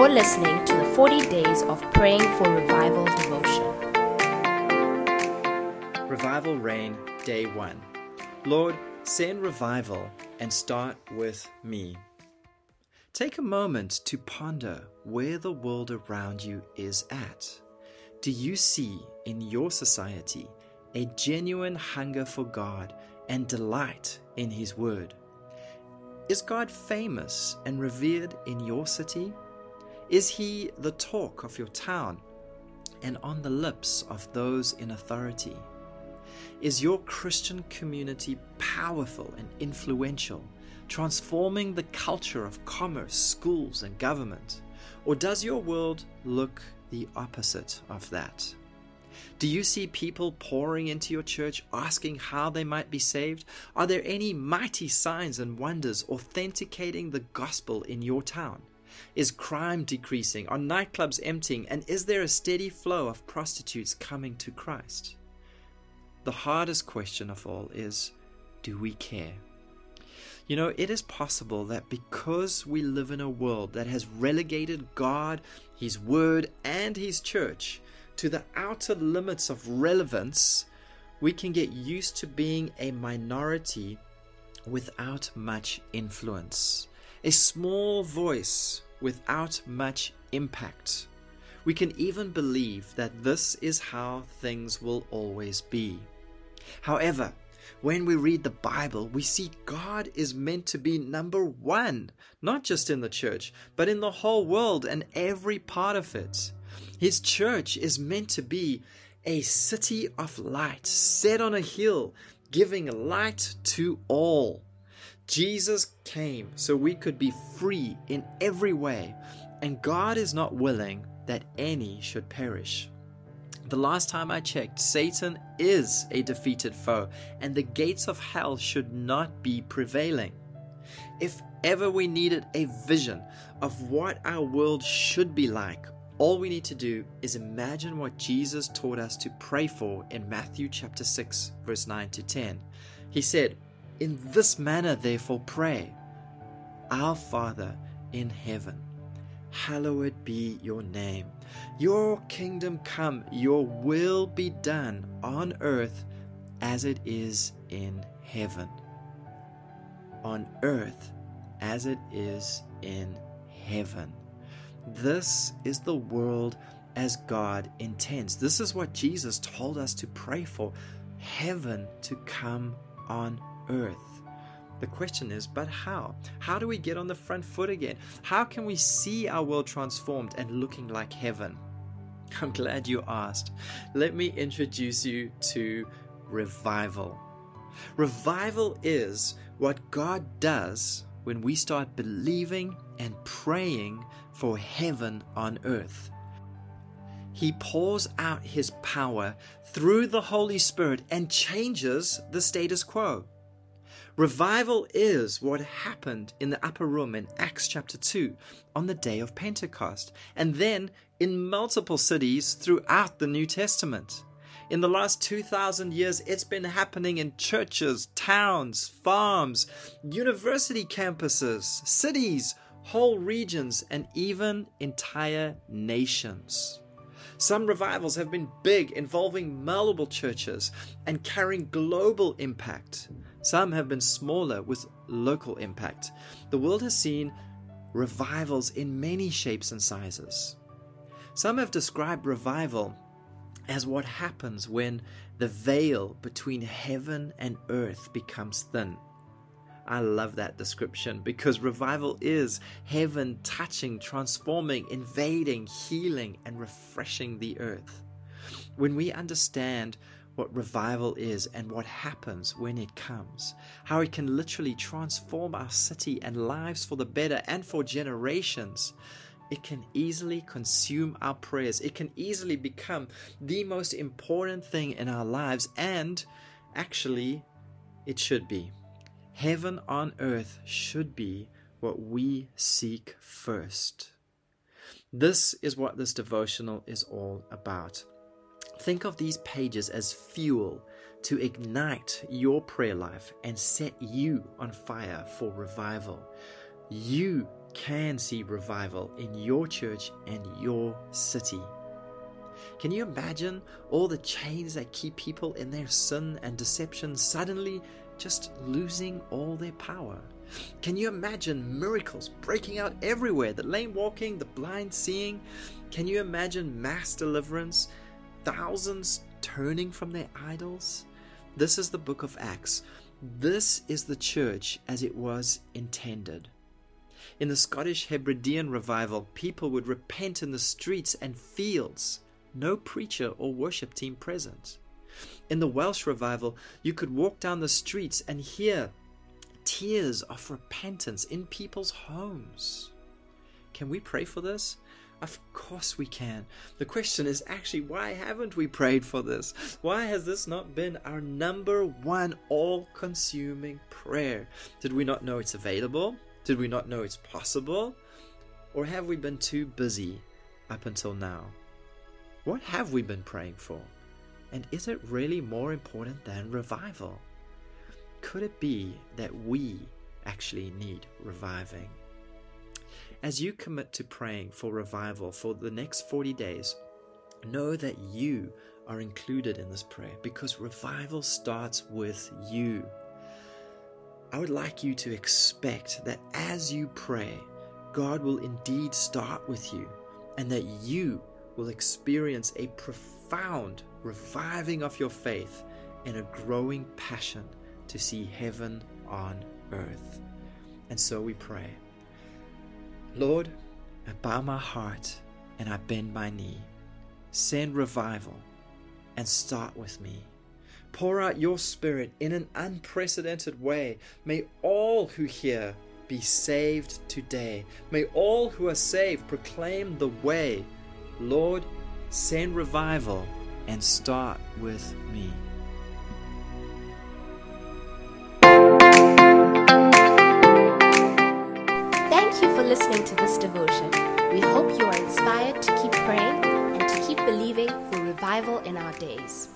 You're listening to the 40 Days of Praying for Revival devotion. Revival Rain, Day 1. Lord, send revival and start with me. Take a moment to ponder where the world around you is at. Do you see in your society a genuine hunger for God and delight in His Word? Is God famous and revered in your city? Is He the talk of your town and on the lips of those in authority? Is your Christian community powerful and influential, transforming the culture of commerce, schools, and government? Or does your world look the opposite of that? Do you see people pouring into your church asking how they might be saved? Are there any mighty signs and wonders authenticating the gospel in your town? Is crime decreasing? Are nightclubs emptying? And is there a steady flow of prostitutes coming to Christ? The hardest question of all is do we care? You know, it is possible that because we live in a world that has relegated God, His Word, and His church to the outer limits of relevance, we can get used to being a minority without much influence, a small voice without much impact. We can even believe that this is how things will always be. However, when we read the Bible, we see God is meant to be number one, not just in the church, but in the whole world and every part of it. His church is meant to be a city of light set on a hill, giving light to all. Jesus came so we could be free in every way, and God is not willing that any should perish. The last time I checked, Satan is a defeated foe, and the gates of hell should not be prevailing. If ever we needed a vision of what our world should be like, all we need to do is imagine what Jesus taught us to pray for in Matthew chapter 6, verse 9 to 10. He said, In this manner, therefore, pray, Our Father in heaven hallowed be your name. Your kingdom come, your will be done on earth as it is in heaven. On earth as it is in heaven. This is the world as God intends. This is what Jesus told us to pray for heaven to come on earth. The question is, but how? How do we get on the front foot again? How can we see our world transformed and looking like heaven? I'm glad you asked. Let me introduce you to revival. Revival is what God does when we start believing and praying for heaven on earth. He pours out His power through the Holy Spirit and changes the status quo. Revival is what happened in the upper room in Acts chapter 2 on the day of Pentecost, and then in multiple cities throughout the New Testament. In the last 2,000 years, it's been happening in churches, towns, farms, university campuses, cities, whole regions, and even entire nations. Some revivals have been big, involving multiple churches and carrying global impact. Some have been smaller with local impact. The world has seen revivals in many shapes and sizes. Some have described revival as what happens when the veil between heaven and earth becomes thin. I love that description because revival is heaven touching, transforming, invading, healing, and refreshing the earth. When we understand what revival is and what happens when it comes, how it can literally transform our city and lives for the better and for generations. It can easily consume our prayers. It can easily become the most important thing in our lives, and actually, it should be. Heaven on earth should be what we seek first. This is what this devotional is all about. Think of these pages as fuel to ignite your prayer life and set you on fire for revival. You can see revival in your church and your city. Can you imagine all the chains that keep people in their sin and deception suddenly just losing all their power? Can you imagine miracles breaking out everywhere? The lame walking, the blind seeing? Can you imagine mass deliverance? Thousands turning from their idols? This is the book of Acts. This is the church as it was intended. In the Scottish Hebridean revival, people would repent in the streets and fields, no preacher or worship team present. In the Welsh revival, you could walk down the streets and hear tears of repentance in people's homes. Can we pray for this? Of course we can. The question is actually, why haven't we prayed for this? Why has this not been our number one all consuming prayer? Did we not know it's available? Did we not know it's possible? Or have we been too busy up until now? What have we been praying for? And is it really more important than revival? Could it be that we actually need reviving? As you commit to praying for revival for the next 40 days, know that you are included in this prayer because revival starts with you. I would like you to expect that as you pray, God will indeed start with you and that you will experience a profound reviving of your faith and a growing passion to see heaven on earth. And so we pray. Lord, I bow my heart and I bend my knee. Send revival and start with me. Pour out your Spirit in an unprecedented way. May all who hear be saved today. May all who are saved proclaim the way. Lord, send revival and start with me. Thank you for listening to this devotion. We hope you are inspired to keep praying and to keep believing for revival in our days.